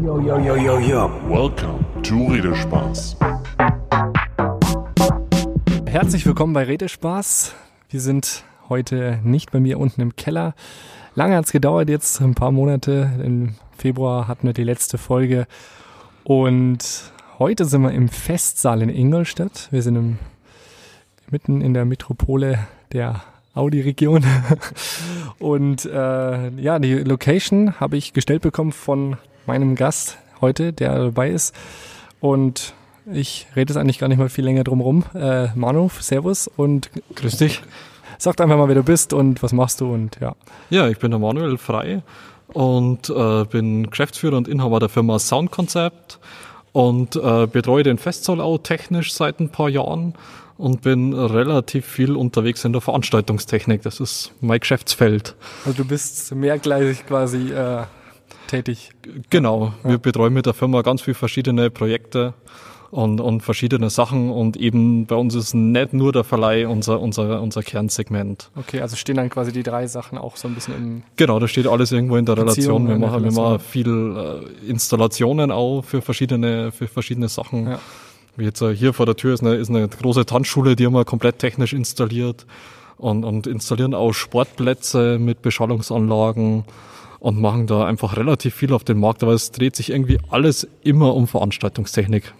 Yo, yo, yo, yo, yo. Welcome to Redespaß. Herzlich willkommen bei Redespaß. Wir sind heute nicht bei mir unten im Keller. Lange hat es gedauert, jetzt ein paar Monate. Im Februar hatten wir die letzte Folge. Und heute sind wir im Festsaal in Ingolstadt. Wir sind im, mitten in der Metropole der Audi-Region. Und äh, ja, die Location habe ich gestellt bekommen von meinem Gast heute, der dabei ist. Und ich rede jetzt eigentlich gar nicht mal viel länger drum rum. Äh, Manu, Servus und Grüß dich. Sag einfach mal, wer du bist und was machst du und ja. Ja, ich bin der Manuel Frei und äh, bin Geschäftsführer und Inhaber der Firma Soundconcept und äh, betreue den Festsaal auch technisch seit ein paar Jahren und bin relativ viel unterwegs in der Veranstaltungstechnik. Das ist mein Geschäftsfeld. Also du bist mehrgleisig quasi äh, tätig. Genau, wir betreuen mit der Firma ganz viele verschiedene Projekte und, und verschiedene Sachen und eben bei uns ist nicht nur der Verleih unser, unser, unser Kernsegment. Okay, also stehen dann quasi die drei Sachen auch so ein bisschen im. Genau, da steht alles irgendwo in der Beziehung, Relation. Wir machen, wir Relation. machen viel äh, Installationen auch für verschiedene, für verschiedene Sachen. Ja. Wie jetzt äh, hier vor der Tür ist eine, ist eine große Tanzschule, die haben wir komplett technisch installiert und, und installieren auch Sportplätze mit Beschallungsanlagen und machen da einfach relativ viel auf den Markt, aber es dreht sich irgendwie alles immer um Veranstaltungstechnik.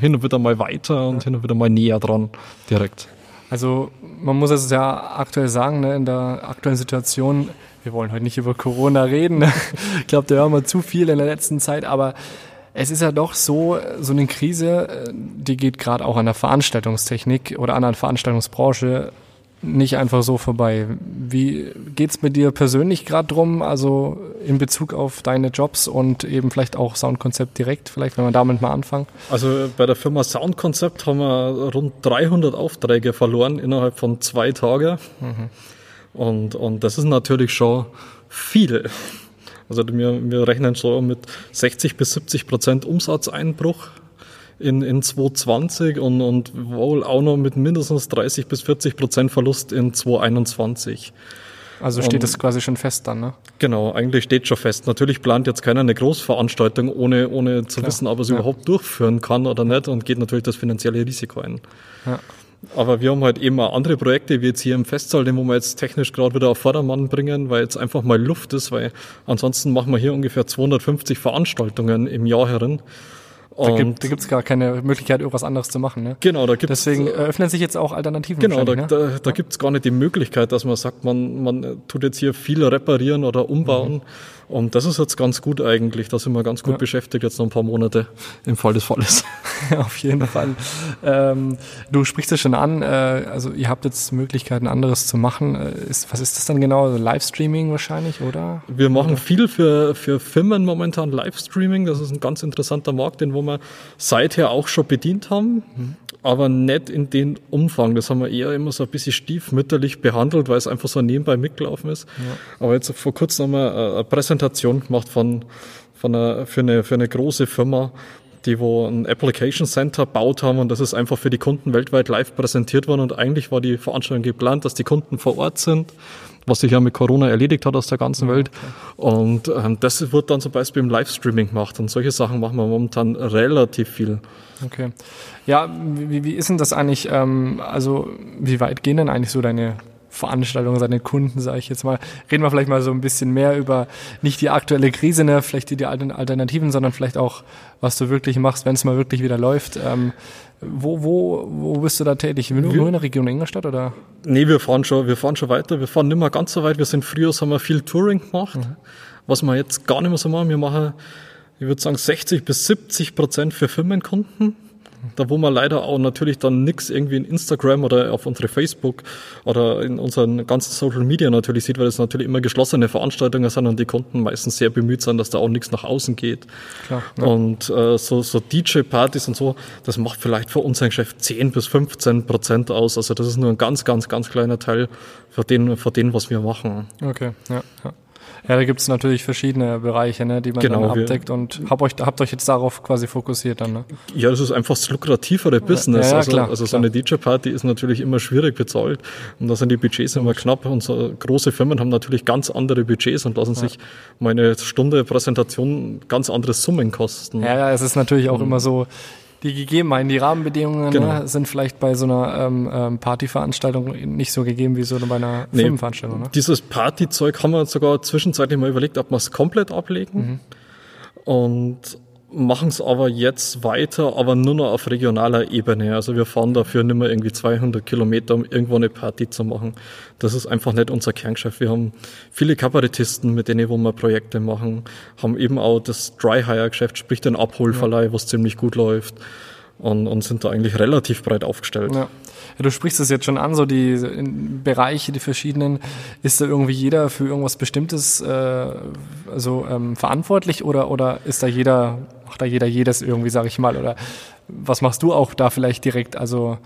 Hin und wieder mal weiter und hin und wieder mal näher dran direkt. Also man muss es ja aktuell sagen, ne, in der aktuellen Situation, wir wollen heute nicht über Corona reden. Ne? Ich glaube, da hören wir zu viel in der letzten Zeit, aber es ist ja doch so, so eine Krise, äh, die geht gerade auch an der Veranstaltungstechnik oder an der Veranstaltungsbranche nicht einfach so vorbei. Wie geht's mit dir persönlich gerade drum, also in Bezug auf deine Jobs und eben vielleicht auch Soundkonzept direkt, vielleicht wenn wir damit mal anfangen? Also bei der Firma Soundconcept haben wir rund 300 Aufträge verloren innerhalb von zwei Tagen. Und, und das ist natürlich schon viel. Also wir, wir rechnen so mit 60 bis 70 Prozent Umsatzeinbruch in, in 2020 und, und wohl auch noch mit mindestens 30 bis 40 Prozent Verlust in 2021. Also steht das quasi schon fest dann, ne? Genau, eigentlich steht schon fest. Natürlich plant jetzt keiner eine Großveranstaltung, ohne, ohne zu wissen, ob er sie Ja. überhaupt durchführen kann oder nicht und geht natürlich das finanzielle Risiko ein. Ja. Aber wir haben halt eben auch andere Projekte, wie jetzt hier im Festsaal, den wir jetzt technisch gerade wieder auf Vordermann bringen, weil jetzt einfach mal Luft ist, weil ansonsten machen wir hier ungefähr 250 Veranstaltungen im Jahr herin. Da gibt gibt's gar keine Möglichkeit, irgendwas anderes zu machen. Ne? genau, da gibt Deswegen eröffnen sich jetzt auch Alternativen. Genau, da, ne? da, da gibt's gar nicht die Möglichkeit, dass man sagt, man, man tut jetzt hier viel reparieren oder umbauen. Und das ist jetzt ganz gut eigentlich. Da sind wir ganz gut Ja. beschäftigt jetzt noch ein paar Monate im Fall des Falles. Auf jeden Fall. Ähm, du sprichst es schon an, äh, also ihr habt jetzt Möglichkeiten, anderes zu machen. Äh, ist, was ist das dann genau? Also Livestreaming wahrscheinlich, oder? Wir machen viel für, für Firmen momentan Livestreaming. Das ist ein ganz interessanter Markt, den wo wir seither auch schon bedient haben, aber nicht in den Umfang. Das haben wir eher immer so ein bisschen stiefmütterlich behandelt, weil es einfach so nebenbei mitgelaufen ist. Aber jetzt vor kurzem haben wir äh, eine Präsentation gemacht von, von einer, für, eine, für eine große Firma, die wo ein Application Center baut haben und das ist einfach für die Kunden weltweit live präsentiert worden und eigentlich war die Veranstaltung geplant, dass die Kunden vor Ort sind, was sich ja mit Corona erledigt hat aus der ganzen Welt und ähm, das wird dann zum Beispiel im Livestreaming gemacht und solche Sachen machen wir momentan relativ viel. Okay. Ja, wie, wie ist denn das eigentlich? Ähm, also wie weit gehen denn eigentlich so deine Veranstaltungen, seine Kunden, sage ich jetzt mal? Reden wir vielleicht mal so ein bisschen mehr über nicht die aktuelle Krise, ne, vielleicht die, die alten Alternativen, sondern vielleicht auch, was du wirklich machst, wenn es mal wirklich wieder läuft. Ähm, wo, wo, wo bist du da tätig? Nur, nur in der Region Ingolstadt oder? Nee, wir fahren schon, wir fahren schon weiter. Wir fahren nicht mehr ganz so weit. Wir sind früher, haben wir viel Touring gemacht, was wir jetzt gar nicht mehr so machen. Wir machen, ich würde sagen, 60 bis 70 Prozent für Firmenkunden. Da wo man leider auch natürlich dann nix irgendwie in Instagram oder auf unsere Facebook oder in unseren ganzen Social Media natürlich sieht, weil das natürlich immer geschlossene Veranstaltungen sind und die Kunden meistens sehr bemüht sind, dass da auch nichts nach außen geht. Klar, Und äh, so, so DJ-Partys und so, das macht vielleicht für unser Geschäft 10 bis 15 Prozent aus. Also das ist nur ein ganz, ganz, ganz kleiner Teil von dem, von dem was wir machen. Okay, ja. ja. Ja, da gibt es natürlich verschiedene Bereiche, ne, die man Genau, dann abdeckt und hab euch, habt euch jetzt darauf quasi fokussiert dann. Ne? Ja, das ist einfach das lukrativere Business. Ja, ja, also, klar, also so eine DJ-Party ist natürlich immer schwierig bezahlt und da sind die Budgets immer knapp. Und so große Firmen haben natürlich ganz andere Budgets und lassen sich mal eine Stunde Präsentation ganz andere Summen kosten. Ja, ja, es ist natürlich auch immer so, die Gegebenheiten, die Rahmenbedingungen Genau. ne, sind vielleicht bei so einer ähm, ähm, Partyveranstaltung nicht so gegeben wie so bei einer Nee. Filmveranstaltung. Ne? Dieses Partyzeug haben wir sogar zwischenzeitlich mal überlegt, ob wir es komplett ablegen. Und machen es aber jetzt weiter, aber nur noch auf regionaler Ebene. Also wir fahren dafür nicht mehr irgendwie 200 Kilometer, um irgendwo eine Party zu machen. Das ist einfach nicht unser Kerngeschäft. Wir haben viele Kabarettisten, mit denen wo wir Projekte machen, haben eben auch das Dry-Hire-Geschäft, sprich den Abholverleih, was ziemlich gut läuft. Und, und sind da eigentlich relativ breit aufgestellt. Ja. ja, du sprichst es jetzt schon an, so die Bereiche, die verschiedenen. Ist da irgendwie jeder für irgendwas Bestimmtes äh, also, ähm, verantwortlich oder, oder ist da jeder, macht da jeder jedes irgendwie, sag ich mal? Oder was machst du auch da vielleicht direkt? Also,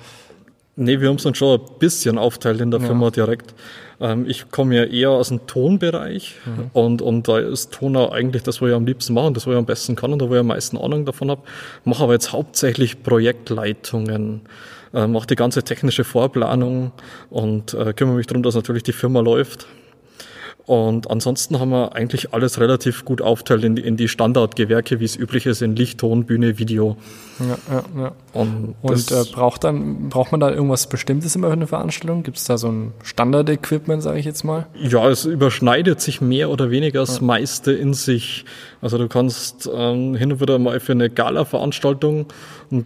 Nee, wir haben es dann schon ein bisschen aufteilt in der Ja. Firma direkt. Ähm, ich komme ja eher aus dem Tonbereich und, und da ist Ton auch eigentlich das, was ich am liebsten mache und das, was ich am besten kann und da, wo ich am meisten Ahnung davon habe. Mache aber jetzt hauptsächlich Projektleitungen, äh, mache die ganze technische Vorplanung und äh, kümmere mich darum, dass natürlich die Firma läuft. Und ansonsten haben wir eigentlich alles relativ gut aufteilt in die, in die Standardgewerke, wie es üblich ist, in Licht, Ton, Bühne, Video. ja, ja, ja. Und, Und äh, braucht dann braucht man da irgendwas Bestimmtes immer für eine Veranstaltung? Gibt es da so ein Standard-Equipment, sage ich jetzt mal? Ja, es überschneidet sich mehr oder weniger das meiste in sich. Also du kannst ähm, hin und wieder mal für eine Gala-Veranstaltung einen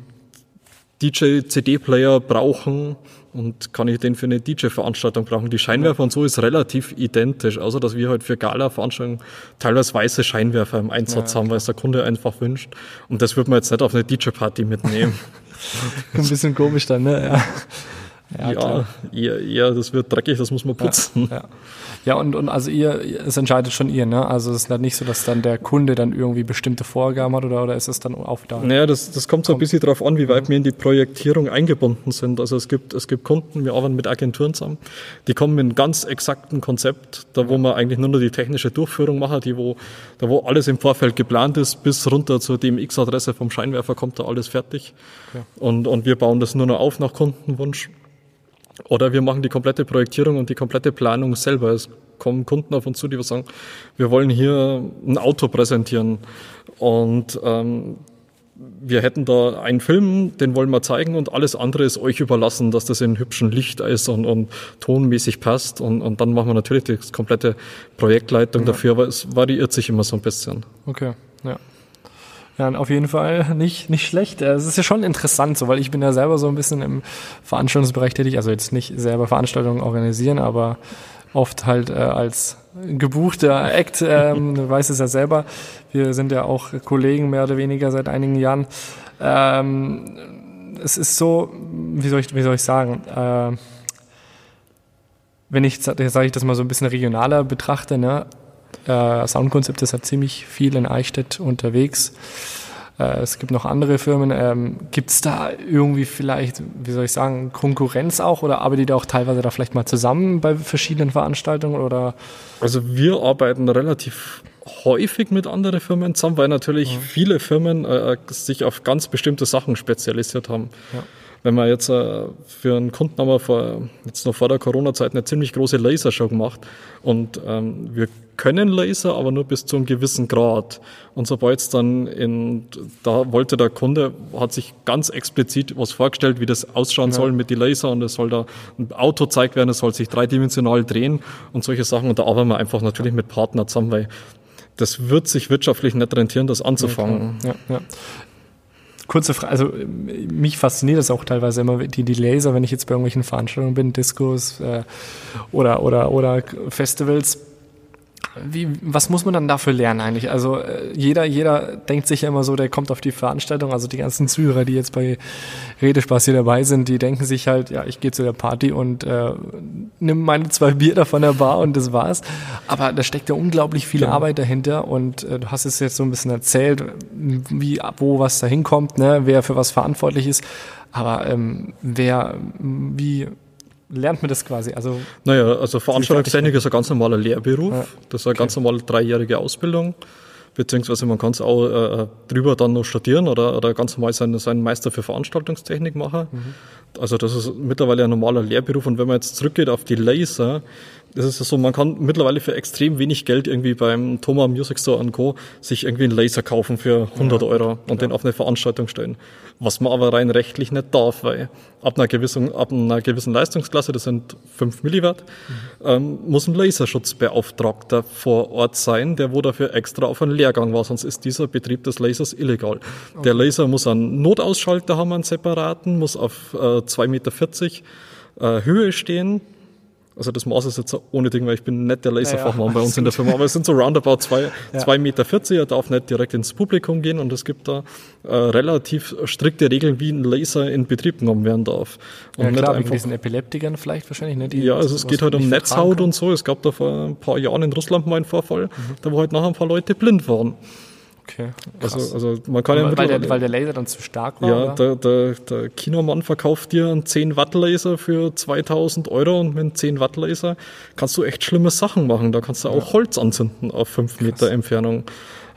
DJ-CD-Player brauchen und kann ich den für eine DJ-Veranstaltung brauchen. Die Scheinwerfer und so ist relativ identisch, außer dass wir halt für Gala-Veranstaltungen teilweise weiße Scheinwerfer im Einsatz haben, weil es der Kunde einfach wünscht. Und das wird man jetzt nicht auf eine DJ-Party mitnehmen. Ein bisschen komisch dann, ne? Ja, ja, ja, eher, das wird dreckig, das muss man putzen. Ja, ja und, und also ihr, es entscheidet schon ihr, ne? Also es ist dann nicht so, dass dann der Kunde dann irgendwie bestimmte Vorgaben hat oder, oder ist es dann auf da? Naja, das, das kommt so ein bisschen darauf an, wie weit wir in die Projektierung eingebunden sind. Also es gibt, es gibt Kunden, wir arbeiten mit Agenturen zusammen, die kommen mit einem ganz exakten Konzept, da wo man eigentlich nur noch die technische Durchführung machen, die wo, da wo alles im Vorfeld geplant ist, bis runter zur DMX-Adresse vom Scheinwerfer kommt da alles fertig. Und, und wir bauen das nur noch auf nach Kundenwunsch. Oder wir machen die komplette Projektierung und die komplette Planung selber. Es kommen Kunden auf uns zu, die sagen, wir wollen hier ein Auto präsentieren. Und ähm, wir hätten da einen Film, den wollen wir zeigen und alles andere ist euch überlassen, dass das in hübschen Licht ist und, und tonmäßig passt. Und, und dann machen wir natürlich die komplette Projektleitung dafür, aber es variiert sich immer so ein bisschen. Okay, ja. Ja, auf jeden Fall nicht, nicht schlecht. Äh, Es ist ja schon interessant, so, weil ich bin ja selber so ein bisschen im Veranstaltungsbereich tätig, also jetzt nicht selber Veranstaltungen organisieren, aber oft halt äh, als gebuchter Act, ähm, du es ja selber, wir sind ja auch Kollegen mehr oder weniger seit einigen Jahren. Ähm, es ist so, wie soll ich, wie soll ich sagen, äh, wenn ich, sage ich das mal so ein bisschen regionaler betrachte, ne, äh, Soundkonzept ist ja ziemlich viel in Eichstätt unterwegs. Äh, es gibt noch andere Firmen. Ähm, gibt es da irgendwie vielleicht, wie soll ich sagen, Konkurrenz auch oder arbeitet ihr auch teilweise da vielleicht mal zusammen bei verschiedenen Veranstaltungen oder? Also wir arbeiten relativ häufig mit anderen Firmen zusammen, weil natürlich viele Firmen äh, sich auf ganz bestimmte Sachen spezialisiert haben. Ja. Wenn man jetzt äh, für einen Kunden haben wir vor, jetzt noch vor der Corona-Zeit eine ziemlich große Lasershow gemacht und ähm, wir können Laser, aber nur bis zu einem gewissen Grad. Und sobald es dann in, da wollte der Kunde, hat sich ganz explizit was vorgestellt, wie das ausschauen soll mit die Laser und es soll da ein Auto gezeigt werden, es soll sich dreidimensional drehen und solche Sachen. Und da arbeiten wir einfach natürlich mit Partnern zusammen, weil das wird sich wirtschaftlich nicht rentieren, das anzufangen. Ja, ja. Kurze Frage, also mich fasziniert das auch teilweise immer, die, die Laser, wenn ich jetzt bei irgendwelchen Veranstaltungen bin, Discos äh, oder, oder, oder Festivals. Wie, was muss man dann dafür lernen eigentlich? Also äh, jeder, jeder denkt sich ja immer so, der kommt auf die Veranstaltung, also die ganzen Zuhörer, die jetzt bei Redespaß hier dabei sind, die denken sich halt, ja, ich gehe zu der Party und äh, nimm meine zwei Bier da von der Bar und das war's. Aber da steckt ja unglaublich viel Arbeit dahinter und äh, du hast es jetzt so ein bisschen erzählt, wie, wo was da hinkommt, ne, wer für was verantwortlich ist. Aber ähm, wer, wie lernt man das quasi? Also Naja, also Veranstaltungstechnik ist ein ganz normaler Lehrberuf. Ja. Das ist eine ganz normale dreijährige Ausbildung. Beziehungsweise man kann es auch äh, drüber dann noch studieren oder, oder ganz normal seinen, seinen Meister für Veranstaltungstechnik machen. Also das ist mittlerweile ein normaler Lehrberuf. Und wenn man jetzt zurückgeht auf die Laser, das ist ja so, man kann mittlerweile für extrem wenig Geld irgendwie beim Thoma Music Store und Co. sich irgendwie einen Laser kaufen für 100 Euro und den auf eine Veranstaltung stellen. Was man aber rein rechtlich nicht darf, weil ab einer gewissen, ab einer gewissen Leistungsklasse, das sind 5 Milliwatt, ähm, muss ein Laserschutzbeauftragter vor Ort sein, der wo dafür extra auf einen Lehrgang war, sonst ist dieser Betrieb des Lasers illegal. Der Laser muss einen Notausschalter haben, einen separaten, muss auf äh, 2,40 Meter äh, Höhe stehen. Also das Maß ist jetzt ohne Ding, weil ich bin nicht der Laserfachmann Ja, bei uns in der Firma, aber es sind so roundabout 2 Ja. zwei Meter. Er darf nicht direkt ins Publikum gehen und es gibt da äh, relativ strikte Regeln, wie ein Laser in Betrieb genommen werden darf. Und ja nicht klar, einfach- diesen Epileptikern vielleicht wahrscheinlich, ne? Die ja, also es geht halt um Netzhaut und so. Es gab da vor ein paar Jahren in Russland mal einen Vorfall, Mhm. da wo halt nachher ein paar Leute blind waren. Okay, Also, krass. also man kann ja weil, der, weil der Laser dann zu stark war? ja, der, der, der Kinomann verkauft dir einen 10 Watt Laser für 2000 Euro und mit einem 10 Watt Laser kannst du echt schlimme Sachen machen. Da kannst du auch Holz anzünden auf 5 Meter Entfernung.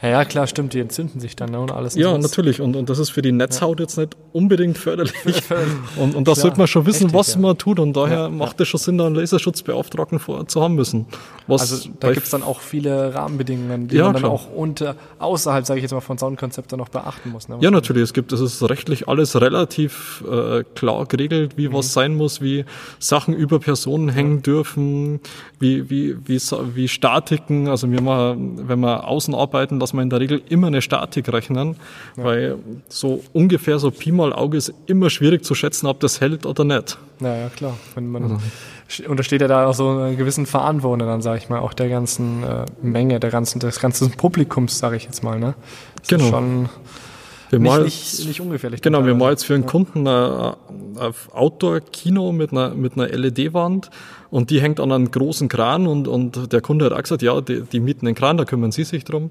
Ja, ja, klar, stimmt, die entzünden sich dann ne, und alles. und Ja, sowas. natürlich. Und, und das ist für die Netzhaut jetzt nicht unbedingt förderlich. Und, und da sollte man schon wissen, richtig, was ja. man tut. Und daher Ja, macht es schon Sinn, da einen Laserschutzbeauftragten vor zu haben müssen. Was Also da gibt's dann auch viele Rahmenbedingungen, die Ja, man dann klar. auch unter, außerhalb, sage ich jetzt mal, von Soundkonzepten noch beachten muss. Ne? Ja, natürlich. Es gibt, es ist rechtlich alles relativ äh, klar geregelt, wie Mhm. was sein muss, wie Sachen über Personen hängen dürfen, wie, wie, wie, Sa- wie Statiken. Also wir machen, wenn wir außen arbeiten, dass wir in der Regel immer eine Statik rechnen, weil so ungefähr so Pi mal Auge ist immer schwierig zu schätzen, ob das hält oder nicht. Ja, ja, klar. Wenn man st- untersteht ja da auch so einer gewissen Verantwortung, dann sage ich mal, auch der ganzen äh, Menge, der ganzen, des ganzen Publikums, sage ich jetzt mal, ne? Das Genau. Ist schon Wir nicht, nicht, nicht ungefährlich. Genau, wir machen jetzt für einen Kunden ein, ein Outdoor-Kino mit einer, mit einer LED-Wand und die hängt an einem großen Kran und, und der Kunde hat auch gesagt, ja, die, die mieten den Kran, da kümmern Sie sich drum.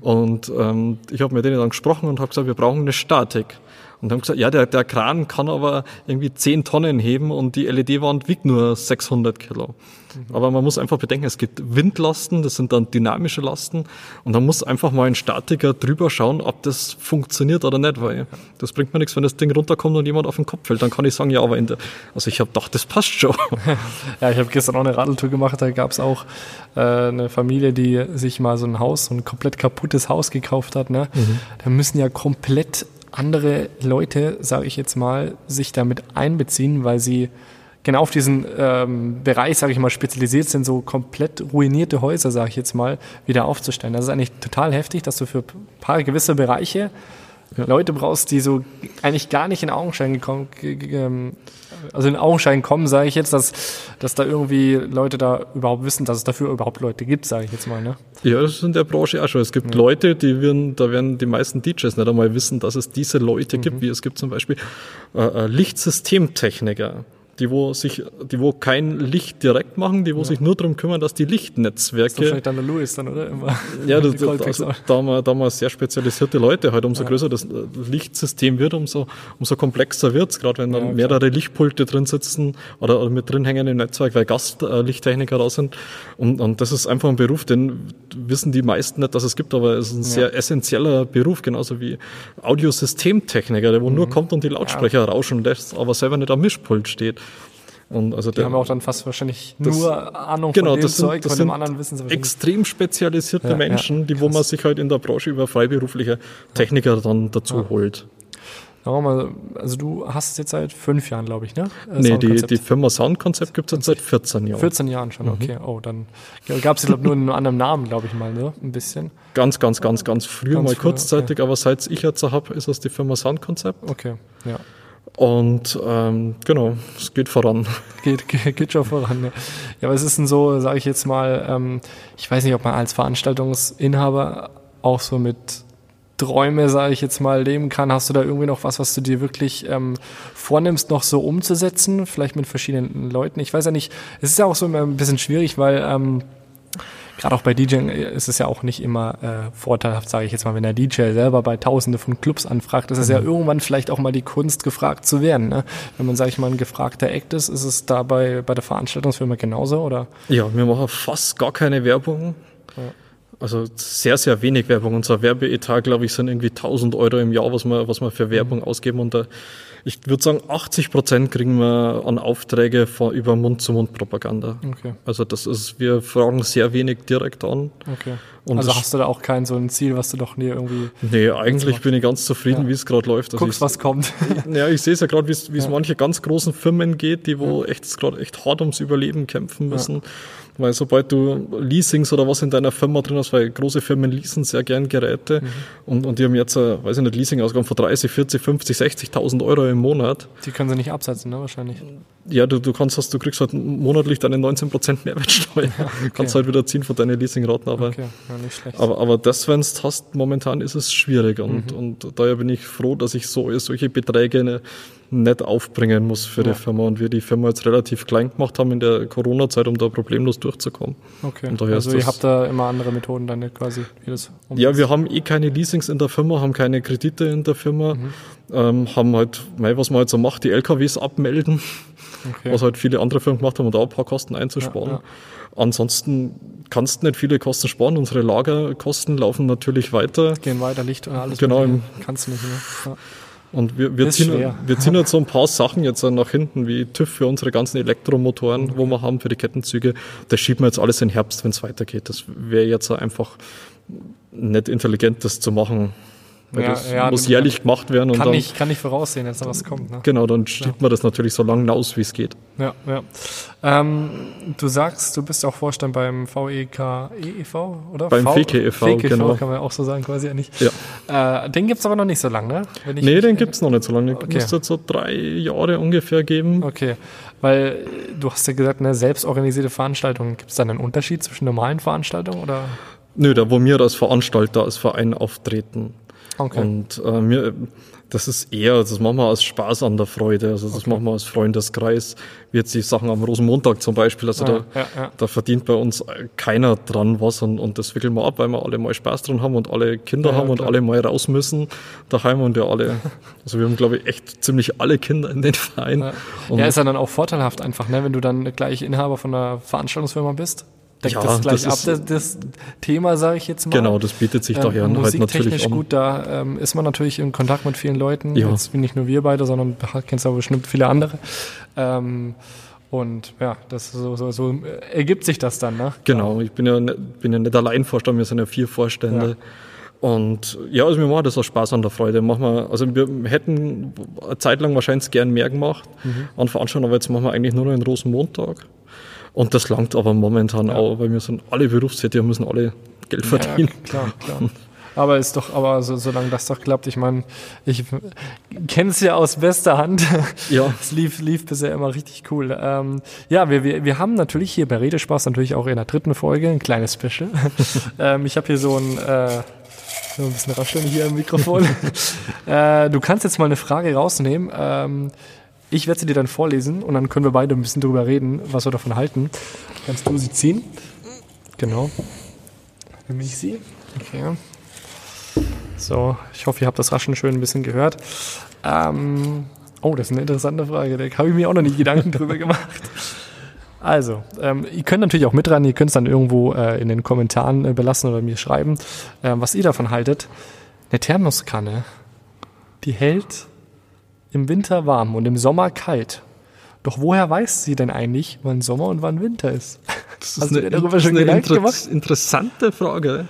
Und ähm, ich habe mit denen dann gesprochen und habe gesagt, wir brauchen eine Statik. Und haben gesagt, ja, der, der Kran kann aber irgendwie 10 Tonnen heben und die LED-Wand wiegt nur 600 Kilo. Aber man muss einfach bedenken, es gibt Windlasten, das sind dann dynamische Lasten und da muss einfach mal ein Statiker drüber schauen, ob das funktioniert oder nicht, weil das bringt mir nichts, wenn das Ding runterkommt und jemand auf den Kopf fällt. Dann kann ich sagen, ja, aber in der, also ich habe gedacht, das passt schon. Ja, ich habe gestern auch eine Radeltour gemacht, da gab's auch äh, eine Familie, die sich mal so ein Haus, so ein komplett kaputtes Haus gekauft hat. Ne? Da müssen ja komplett andere Leute, sage ich jetzt mal, sich damit einbeziehen, weil sie genau auf diesen ähm, Bereich, sage ich mal, spezialisiert sind, so komplett ruinierte Häuser, sage ich jetzt mal, wieder aufzustellen. Das ist eigentlich total heftig, dass du für ein paar gewisse Bereiche Leute brauchst, die so eigentlich gar nicht in Augenschein gekommen, ge- ge- ähm, also in Augenschein kommen, sage ich jetzt, dass, dass da irgendwie Leute da überhaupt wissen, dass es dafür überhaupt Leute gibt, sage ich jetzt mal. Ne? Ja, das ist in der Branche auch schon. Es gibt Leute, die werden, da werden die meisten DJs nicht einmal wissen, dass es diese Leute gibt, wie es gibt zum Beispiel äh, äh, Lichtsystemtechniker. Die wo sich, die wo kein Licht direkt machen, die wo sich nur darum kümmern, dass die Lichtnetzwerke Wahrscheinlich dann der Louis dann, oder? Immer Ja, das, das, also, da haben wir, da haben wir sehr spezialisierte Leute halt. Umso größer das äh, Lichtsystem wird, umso, umso komplexer wird's. Gerade wenn dann Ja, mehrere Lichtpulte drin sitzen oder, oder mit drin hängen im Netzwerk, weil Gastlichttechniker da sind. Und, und das ist einfach ein Beruf, den wissen die meisten nicht, dass es gibt, aber es ist ein sehr essentieller Beruf, genauso wie Audiosystemtechniker, der wo Mhm. nur kommt und die Lautsprecher rauschen lässt, aber selber nicht am Mischpult steht. Und also Die der, haben auch dann fast wahrscheinlich Das- nur Ahnung Genau, von dem das sind, Zeug, das von sind dem anderen wissen sie extrem spezialisierte Ja, ja, Menschen, die wo man sich halt in der Branche über freiberufliche Techniker dann dazu holt. Mal, also du hast es jetzt seit fünf Jahren, glaube ich, ne? Äh, Nee, die, die Firma Soundkonzept gibt es jetzt seit 14 Jahren. 14 Jahren schon, Mhm. okay. Oh, dann gab es, glaube nur einen anderen Namen, glaube ich mal, ne? Ein bisschen. Ganz, ganz, ganz, ganz früher, Ganz mal früher, kurzzeitig, aber seit ich jetzt habe, ist es die Firma Soundkonzept. Okay, ja. Und ähm, genau, es geht voran. Geht, geht, geht schon voran. Ne? Ja, aber es ist denn so, sage ich jetzt mal, ähm, ich weiß nicht, ob man als Veranstaltungsinhaber auch so mit Träume, sage ich jetzt mal, leben kann. Hast du da irgendwie noch was, was du dir wirklich ähm, vornimmst, noch so umzusetzen? Vielleicht mit verschiedenen Leuten. Ich weiß ja nicht, es ist ja auch so ein bisschen schwierig, weil ähm, gerade auch bei DJing ist es ja auch nicht immer äh, vorteilhaft, sage ich jetzt mal, wenn der DJ selber bei Tausende von Clubs anfragt, ist es ja irgendwann vielleicht auch mal die Kunst, gefragt zu werden. Ne? Wenn man, sage ich mal, ein gefragter Act ist, ist es dabei bei der Veranstaltungsfirma genauso, oder? Ja, wir machen fast gar keine Werbung. Also sehr, sehr wenig Werbung. Unser Werbeetat, glaube ich, sind irgendwie 1000 Euro im Jahr, was wir, was wir für Werbung ausgeben. Und da, ich würde sagen, 80 Prozent kriegen wir an Aufträge von, über Mund-zu-Mund-Propaganda. Okay. Also das ist, wir fragen sehr wenig direkt an. Okay. Und also hast du da auch kein so ein Ziel, was du doch nie irgendwie Nee, eigentlich bin ich ganz zufrieden, Ja. wie es gerade läuft. Also guckst, was kommt. Ja, ich sehe es ja gerade, wie es Ja. manche ganz großen Firmen geht, die wo echt gerade echt hart ums Überleben kämpfen müssen. Weil sobald du Leasings oder was in deiner Firma drin hast, weil große Firmen leasen sehr gern Geräte Mhm. und, und die haben jetzt, äh, weiß ich nicht, Leasing-Ausgaben von 30, 40, 50, 60.000 Euro im Monat. Die können sie nicht absetzen, ne, wahrscheinlich. Ja, du, du kannst, hast, du kriegst halt monatlich deine 19% Mehrwertsteuer. Kannst halt wieder ziehen von deinen Leasingraten, aber Okay, ja, nicht schlecht. aber, aber das, wenn es hast, momentan ist es schwierig. Und, Mhm. und daher bin ich froh, dass ich so, solche Beträge ne, nicht aufbringen muss für Ja. die Firma. Und wir die Firma jetzt relativ klein gemacht haben in der Corona-Zeit, um da problemlos durchzukommen. okay. und daher Also ihr habt da immer andere Methoden dann quasi, wie das Ja, wir haben eh keine Leasings in der Firma, haben keine Kredite in der Firma, Mhm. ähm, haben halt, mei, was man halt so macht, die LKWs abmelden, okay. was halt viele andere Firmen gemacht haben, um da ein paar Kosten einzusparen. Ja, ja. Ansonsten kannst du nicht viele Kosten sparen. Unsere Lagerkosten laufen natürlich weiter. gehen weiter, Licht und alles. Genau. Kannst du nicht, ne? Ja. Und wir, wir, Ist ziehen, schwer. wir ziehen jetzt so ein paar Sachen jetzt nach hinten, wie TÜV für unsere ganzen Elektromotoren, wo wir haben für die Kettenzüge. Das schieben wir jetzt alles in Herbst, wenn es weitergeht. Das wäre jetzt einfach nicht intelligent, das zu machen. Weil Ja, das ja, muss jährlich gemacht werden und Kann, dann, nicht, kann nicht voraussehen, jetzt noch was kommt. Ne? genau, dann schiebt man das natürlich so lange aus, wie es geht. Ja, ja. Ähm, du sagst, du bist auch Vorstand beim VEK EEV, oder? Beim VKEV, VKEV, genau. kann man auch so sagen, quasi eigentlich. Ja. Äh, den gibt's aber noch nicht so lange, ne? Wenn ich Nee, den gibt's noch nicht so lange. Den Okay. müsste jetzt so drei Jahre ungefähr geben. Okay, weil äh, du hast ja gesagt, ne, selbstorganisierte Veranstaltungen. Gibt's da einen Unterschied zwischen normalen Veranstaltungen oder? Nö, da wo wir als Veranstalter, als Verein auftreten. Okay. Und äh, mir, das ist eher, das machen wir aus Spaß an der Freude. Also das machen wir aus Freundeskreis, wie jetzt die Sachen am Rosenmontag zum Beispiel. Also Ah, da, ja, ja. da verdient bei uns keiner dran was und, und das wickeln wir ab, weil wir alle mal Spaß dran haben und alle Kinder Ja, haben und alle mal raus müssen daheim und ja alle. Also wir haben glaube ich echt ziemlich alle Kinder in den Verein. Ja. Und ja, ist ja dann auch vorteilhaft einfach, ne, wenn du dann gleich Inhaber von einer Veranstaltungsfirma bist. Deckt Ja, das gleich das ab, das, das Thema, sage ich jetzt mal. genau, das bietet sich daher ähm, halt natürlich an. gut, da ähm, ist man natürlich in Kontakt mit vielen Leuten. Ja. Jetzt bin nicht nur wir beide, sondern kennst auch bestimmt viele andere. Ähm, und ja, das so, so, so ergibt sich das dann, ne? Genau, ich bin ja, ne- bin ja nicht allein Vorstand, wir sind ja vier Vorstände. Und ja, also mir macht das auch Spaß an der Freude. Machen wir, also wir hätten eine Zeit lang wahrscheinlich gern mehr gemacht Mhm. an Veranstaltungen, aber jetzt machen wir eigentlich nur noch einen Rosenmontag. Und das langt aber momentan auch, weil wir sind alle berufstätig und müssen alle Geld verdienen. Ja, klar, klar. Aber ist doch, aber so, solange das doch klappt, ich meine, ich kenne es ja aus bester Hand. Ja. Es lief, lief bisher immer richtig cool. Ähm, ja, wir, wir, wir haben natürlich hier bei Redespaß natürlich auch in der dritten Folge ein kleines Special. ähm, ich habe hier so ein, äh, so ein bisschen rascheln hier im Mikrofon. äh, du kannst jetzt mal eine Frage rausnehmen. Ähm, ich werde sie dir dann vorlesen und dann können wir beide ein bisschen drüber reden, was wir davon halten. Kannst du sie ziehen? Genau. Nimm ich sie? Okay. So, ich hoffe, ihr habt das Raschen schön ein bisschen gehört. Ähm, oh, das ist eine interessante Frage. Da habe ich mir auch noch nie Gedanken drüber gemacht. Also, ähm, ihr könnt natürlich auch mitran, ihr könnt es dann irgendwo äh, in den Kommentaren äh, belassen oder mir schreiben, ähm, was ihr davon haltet. Eine Thermoskanne, die hält im Winter warm und im Sommer kalt. Doch woher weiß sie denn eigentlich, wann Sommer und wann Winter ist? Das Hast du dir darüber schon Gedanken inter- gemacht? interessante Frage.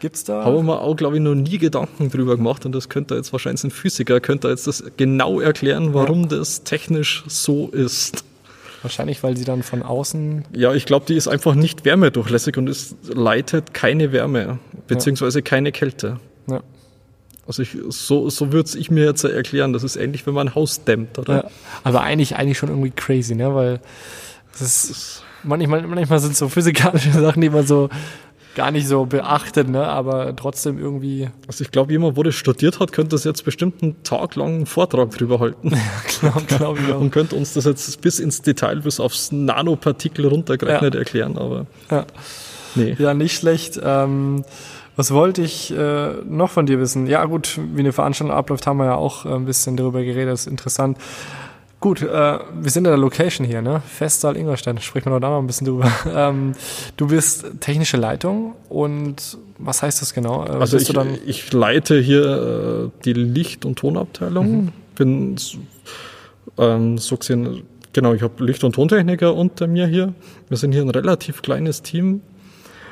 Gibt's da? Haben wir auch, glaube ich, noch nie Gedanken drüber gemacht und das könnte jetzt wahrscheinlich ein Physiker, könnte jetzt das genau erklären, warum das technisch so ist. Wahrscheinlich, weil sie dann von außen. Ja, ich glaube, die ist einfach nicht wärmedurchlässig und es leitet keine Wärme, beziehungsweise keine Kälte. Ja. Also ich, so, so würde ich mir jetzt erklären. Das ist ähnlich, wenn man ein Haus dämmt, oder? Ja, aber eigentlich, eigentlich schon irgendwie crazy, ne? Weil das ist, manchmal, manchmal sind so physikalische Sachen, die man so gar nicht so beachtet, ne? Aber trotzdem irgendwie, Also ich glaube, jemand, wo das studiert hat, könnte das jetzt bestimmt einen Tag lang einen Vortrag drüber halten glaube glaub ich auch. und könnte uns das jetzt bis ins Detail, bis aufs Nanopartikel runtergerechnet erklären. Aber Ja. Nee. Ja, nicht schlecht. Ähm, was wollte ich äh, noch von dir wissen? Ja, gut, wie eine Veranstaltung abläuft, haben wir ja auch äh, ein bisschen darüber geredet. Das ist interessant. Gut, äh, wir sind in der Location hier, ne? Festsaal Ingolstadt. Sprechen wir noch da mal ein bisschen drüber. Ähm, du bist technische Leitung und was heißt das genau? Äh, Also ich, ich leite hier äh, die Licht- und Tonabteilung. Mhm. Bin ähm, so gesehen, genau, ich habe Licht- und Tontechniker unter mir hier. Wir sind hier ein relativ kleines Team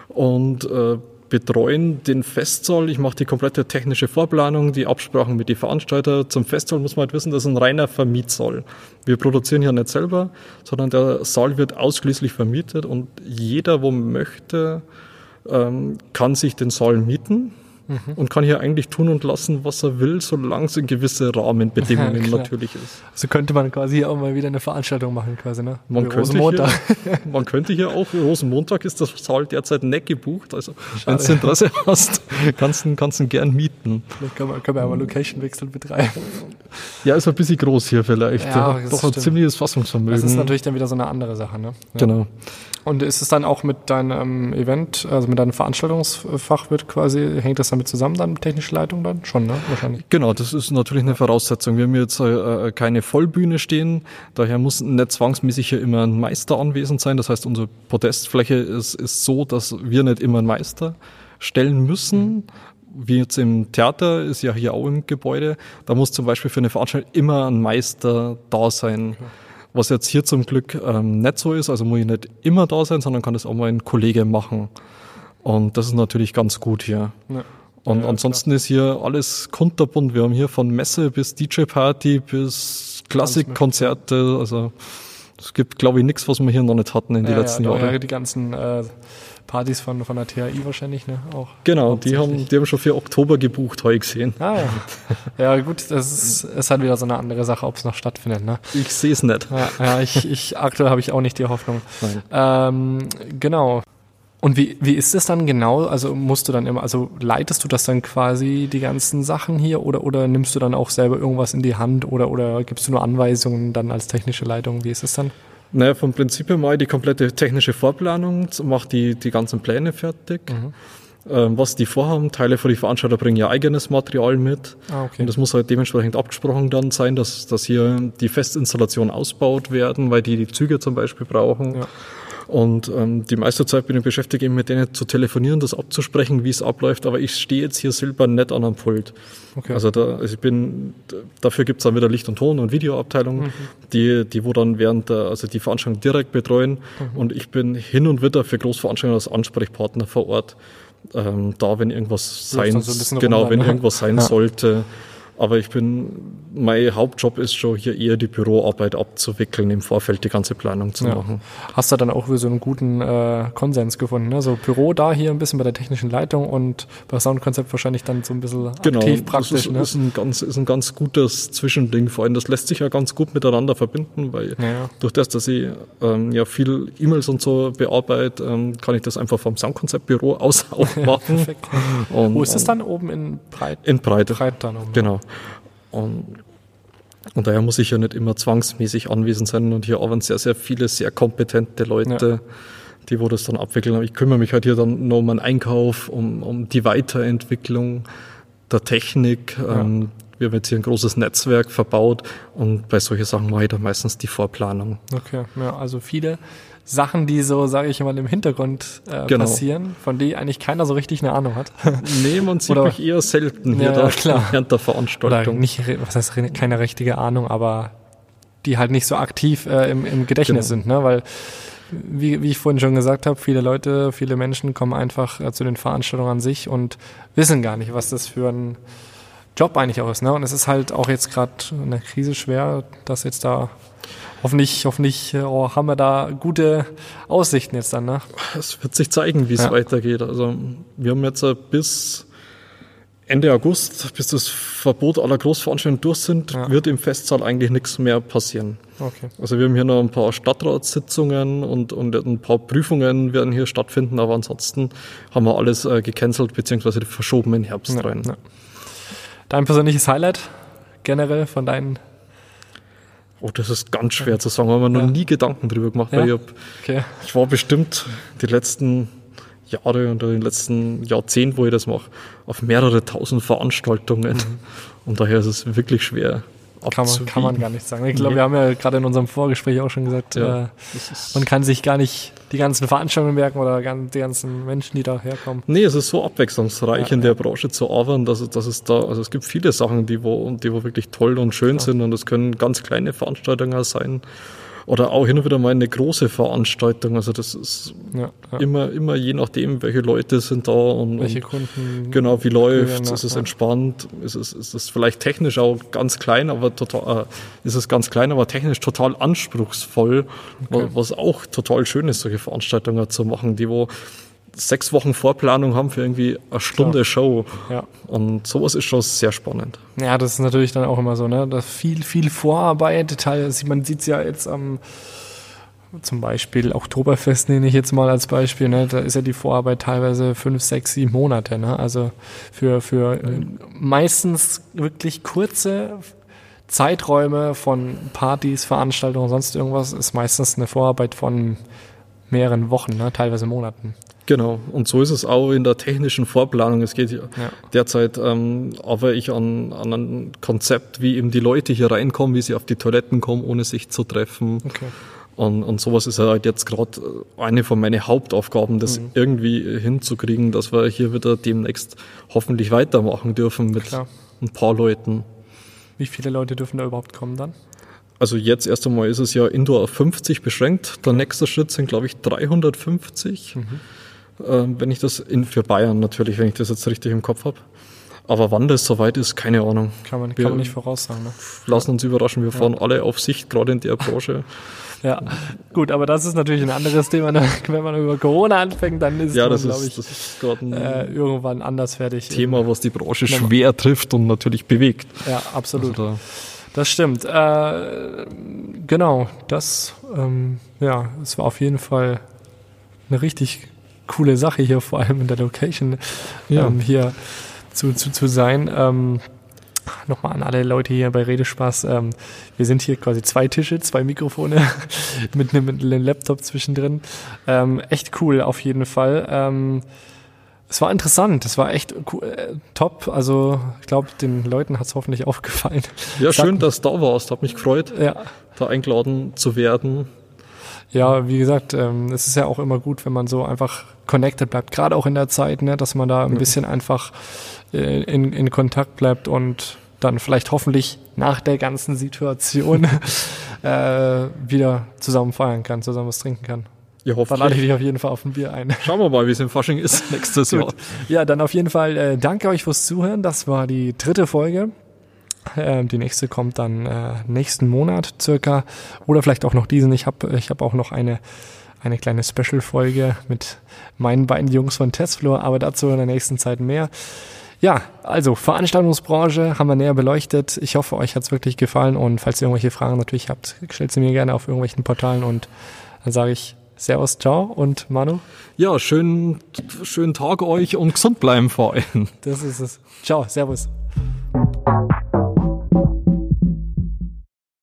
und äh, betreuen den Festsaal. Ich mache die komplette technische Vorplanung, die Absprachen mit den Veranstaltern. Zum Festsaal muss man halt wissen, das ist ein reiner Vermietsaal. Wir produzieren hier nicht selber, sondern der Saal wird ausschließlich vermietet und jeder, wo möchte, ähm, kann sich den Saal mieten Mhm. und kann hier eigentlich tun und lassen, was er will, solange es in gewisse Rahmenbedingungen Klar. natürlich ist. so könnte man quasi hier auch mal wieder eine Veranstaltung machen, quasi, ne? Man Wie könnte, Rosenmontag. hier, man könnte hier auch, Rosenmontag ist das Saal derzeit nicht gebucht, also wenn du Interesse hast, kannst du kannst du ihn gern mieten. Dann können wir, können wir ja mal Location-Wechsel betreiben. Ja, ist ein bisschen groß hier vielleicht. Ja, Ja, Doch ein stimmt. ziemliches Fassungsvermögen. Das ist natürlich dann wieder so eine andere Sache, ne? Ja. Genau. Und ist es dann auch mit deinem Event, also mit deinem Veranstaltungsfachwirt quasi, hängt das damit zusammen, dann technische Leitung dann? Schon, ne? Wahrscheinlich. Genau, das ist natürlich eine Voraussetzung. Wir haben jetzt äh, äh, keine Vollbühne stehen, daher muss nicht zwangsmäßig hier immer ein Meister anwesend sein. Das heißt, unsere Podestfläche ist, ist so, dass wir nicht immer einen Meister stellen müssen. Wie jetzt im Theater, ist ja hier auch im Gebäude, da muss zum Beispiel für eine Veranstaltung immer ein Meister da sein. Was jetzt hier zum Glück ähm, nicht so ist, also muss ich nicht immer da sein, sondern kann das auch mal ein Kollege machen. Und das ist natürlich ganz gut hier. Ja. Und Ja, ansonsten ist hier alles kunterbunt. Wir haben hier von Messe bis DJ-Party bis Klassikkonzerte. Also es gibt, glaube ich, nichts, was wir hier noch nicht hatten in den Ja, letzten ja, Jahren. Ja, die ganzen äh, Partys von, von der THI wahrscheinlich, ne? Auch. Genau, die haben, die haben schon für Oktober gebucht, ich gesehen. Ah ja. ja, gut, das ist, ist halt wieder so eine andere Sache, ob es noch stattfindet, ne? Ich sehe es nicht. Ja, ja ich, ich aktuell habe ich auch nicht die Hoffnung. Ähm, genau. Und wie, wie ist es dann genau? Also musst du dann immer, also leitest du das dann quasi die ganzen Sachen hier oder, oder nimmst du dann auch selber irgendwas in die Hand oder, oder gibst du nur Anweisungen dann als technische Leitung? Wie ist es dann? Naja, vom Prinzip her mal die komplette technische Vorplanung, macht die, die ganzen Pläne fertig. Mhm. Ähm, was die vorhaben, Teile von die Veranstalter bringen ja eigenes Material mit. Ah, okay. Und das muss halt dementsprechend abgesprochen dann sein, dass, dass hier die Festinstallation ausbaut werden, weil die die Züge zum Beispiel brauchen. Ja. Und ähm, die meiste Zeit bin ich beschäftigt, eben mit denen zu telefonieren, das abzusprechen, wie es abläuft. Aber ich stehe jetzt hier selber nicht an einem Pult. Okay. Also, da, also ich bin, dafür gibt's dann wieder Licht- und Ton- und Videoabteilung, Mhm. die, die wo dann während der, also die Veranstaltung direkt betreuen. Mhm. Und ich bin hin und wieder für Großveranstaltungen als Ansprechpartner vor Ort. Ähm, da, wenn irgendwas sein, so genau, wenn ne? irgendwas sein Ja. sollte. Aber ich bin, mein Hauptjob ist schon hier eher die Büroarbeit abzuwickeln, im Vorfeld die ganze Planung zu Ja. machen. Hast du dann auch wieder so einen guten äh, Konsens gefunden, ne? So Büro da hier ein bisschen bei der technischen Leitung und bei Soundkonzept wahrscheinlich dann so ein bisschen Genau, aktiv das praktisch, ist, ne? ist, ein ganz, ist ein ganz gutes Zwischending. Vor allem, das lässt sich ja ganz gut miteinander verbinden, weil Ja, durch das, dass ich ähm, ja viel E-Mails und so bearbeite, ähm, kann ich das einfach vom Soundkonzeptbüro aus auch machen. Perfekt. Und, Wo ist es dann oben in Breit? In Breite. Breit dann oben. Genau. Und, und daher muss ich ja nicht immer zwangsmäßig anwesend sein. Und hier arbeiten sehr, sehr viele sehr kompetente Leute, die wo das dann abwickeln. Aber ich kümmere mich halt hier dann nur um den Einkauf, um, um die Weiterentwicklung der Technik. Ähm, wir haben jetzt hier ein großes Netzwerk verbaut und bei solchen Sachen mache ich dann meistens die Vorplanung. Okay, ja, also viele Sachen, die so, sage ich mal, im Hintergrund äh, Genau. passieren, von denen eigentlich keiner so richtig eine Ahnung hat. Nee, man sieht Oder- mich eher selten hier Ja, da klar. während der Oder Veranstaltung. nicht, re- was heißt keine richtige Ahnung, aber die halt nicht so aktiv äh, im, im Gedächtnis Genau. sind, ne? Weil, wie, wie ich vorhin schon gesagt habe, viele Leute, viele Menschen kommen einfach äh, zu den Veranstaltungen an sich und wissen gar nicht, was das für ein Job eigentlich auch ist, ne? Und es ist halt auch jetzt gerade in der Krise schwer, dass jetzt da hoffentlich, hoffentlich äh, oh, haben wir da gute Aussichten jetzt dann, ne? Es wird sich zeigen, wie es Ja. weitergeht. Also wir haben jetzt äh, bis Ende August, bis das Verbot aller Großveranstaltungen durch sind, Ja. wird im Festsaal eigentlich nichts mehr passieren. Okay. Also wir haben hier noch ein paar Stadtratssitzungen und, und ein paar Prüfungen werden hier stattfinden, aber ansonsten haben wir alles äh, gecancelt bzw. verschoben in Herbst Ja, rein. Ja. Dein persönliches Highlight generell von deinen Oh, das ist ganz schwer zu sagen, wir noch Ja. nie Gedanken drüber gemacht, Ja? weil ich, hab, Okay. ich war bestimmt die letzten Jahre und in den letzten Jahrzehnten, wo ich das mache, auf mehrere tausend Veranstaltungen. Mhm. Und daher ist es wirklich schwer. Kann man, kann man gar nicht sagen. Ich glaube, nee. wir haben ja gerade in unserem Vorgespräch auch schon gesagt, ja, äh, man kann sich gar nicht die ganzen Veranstaltungen merken oder die ganzen Menschen, die da herkommen. Nee, es ist so abwechslungsreich ja, in der Branche zu arbeiten, dass, dass es da, also es gibt viele Sachen, die wo, die wo wirklich toll und schön sind und es können ganz kleine Veranstaltungen sein oder auch hin und wieder mal eine große Veranstaltung. Also das ist ja, ja. immer, immer je nachdem, welche Leute sind da und, welche Kunden. Genau, wie läuft, ist es entspannt, ist es, ist es vielleicht technisch auch ganz klein, aber total, äh, ist es ganz klein, aber technisch total anspruchsvoll, okay. was auch total schön ist, solche Veranstaltungen zu machen, die wo sechs Wochen Vorplanung haben für irgendwie eine Stunde Klar. Show. Ja. Und sowas ist schon sehr spannend. Ja, das ist natürlich dann auch immer so, ne? Das viel, viel Vorarbeit. Man sieht es ja jetzt am zum Beispiel Oktoberfest nehme ich jetzt mal als Beispiel, ne? da ist ja die Vorarbeit teilweise fünf, sechs, sieben Monate. Ne? Also für, für mhm. meistens wirklich kurze Zeiträume von Partys, Veranstaltungen, sonst irgendwas, ist meistens eine Vorarbeit von mehreren Wochen, ne? teilweise Monaten. Genau, und so ist es auch in der technischen Vorplanung. Es geht ja. derzeit ähm, aber ich an, an ein Konzept, wie eben die Leute hier reinkommen, wie sie auf die Toiletten kommen, ohne sich zu treffen. Okay. Und, und sowas ist halt jetzt gerade eine von meinen Hauptaufgaben, das mhm. irgendwie hinzukriegen, dass wir hier wieder demnächst hoffentlich weitermachen dürfen mit Klar. ein paar Leuten. Wie viele Leute dürfen da überhaupt kommen dann? Also jetzt erst einmal ist es ja Indoor auf 50 beschränkt. Der nächste Schritt sind, glaube ich, 350. Mhm äh, wenn ich das in, für Bayern natürlich, wenn ich das jetzt richtig im Kopf habe. Aber wann das soweit ist, keine Ahnung. Kann man, kann man nicht voraussagen. Ne? Lassen uns überraschen, wir fahren ja. alle auf Sicht, gerade in der Branche. ja, gut, aber das ist natürlich ein anderes Thema. Ne? Wenn man über Corona anfängt, dann ist ja, das glaube ich, das ist ein äh, irgendwann anders fertig. Thema, was die Branche schwer trifft und natürlich bewegt. Ja, absolut. Also da das stimmt. Äh, genau, das, ähm, ja, es war auf jeden Fall eine richtig coole Sache hier, vor allem in der Location ja. ähm, hier zu, zu, zu sein. Ähm, Nochmal an alle Leute hier bei Redespaß. Ähm, wir sind hier quasi zwei Tische, zwei Mikrofone mit, einem, mit einem Laptop zwischendrin. Ähm, echt cool auf jeden Fall. Ähm, es war interessant, es war echt cool, äh, top. Also ich glaube, den Leuten hat es hoffentlich aufgefallen. Ja, Sag, schön, dass du da warst. Hat mich gefreut, ja. da eingeladen zu werden. Ja, wie gesagt, ähm, es ist ja auch immer gut, wenn man so einfach connected bleibt, gerade auch in der Zeit, ne, dass man da ein bisschen einfach äh, in, in Kontakt bleibt und dann vielleicht hoffentlich nach der ganzen Situation äh, wieder zusammen feiern kann, zusammen was trinken kann. Ja, hoffentlich. Dann lade ich dich auf jeden Fall auf ein Bier ein. Schauen wir mal, wie es im Fasching ist nächstes Jahr. Ja, dann auf jeden Fall äh, danke euch fürs Zuhören. Das war die dritte Folge. Äh, die nächste kommt dann äh, nächsten Monat circa oder vielleicht auch noch diesen. Ich habe ich hab auch noch eine, eine kleine Special-Folge mit meinen beiden Jungs von Testfloor, aber dazu in der nächsten Zeit mehr. Ja, also Veranstaltungsbranche haben wir näher beleuchtet. Ich hoffe, euch hat's wirklich gefallen und falls ihr irgendwelche Fragen natürlich habt, stellt sie mir gerne auf irgendwelchen Portalen und dann sage ich Servus, ciao und Manu. Ja, schönen, schönen Tag euch und gesund bleiben vor allem. Das ist es. Ciao, Servus.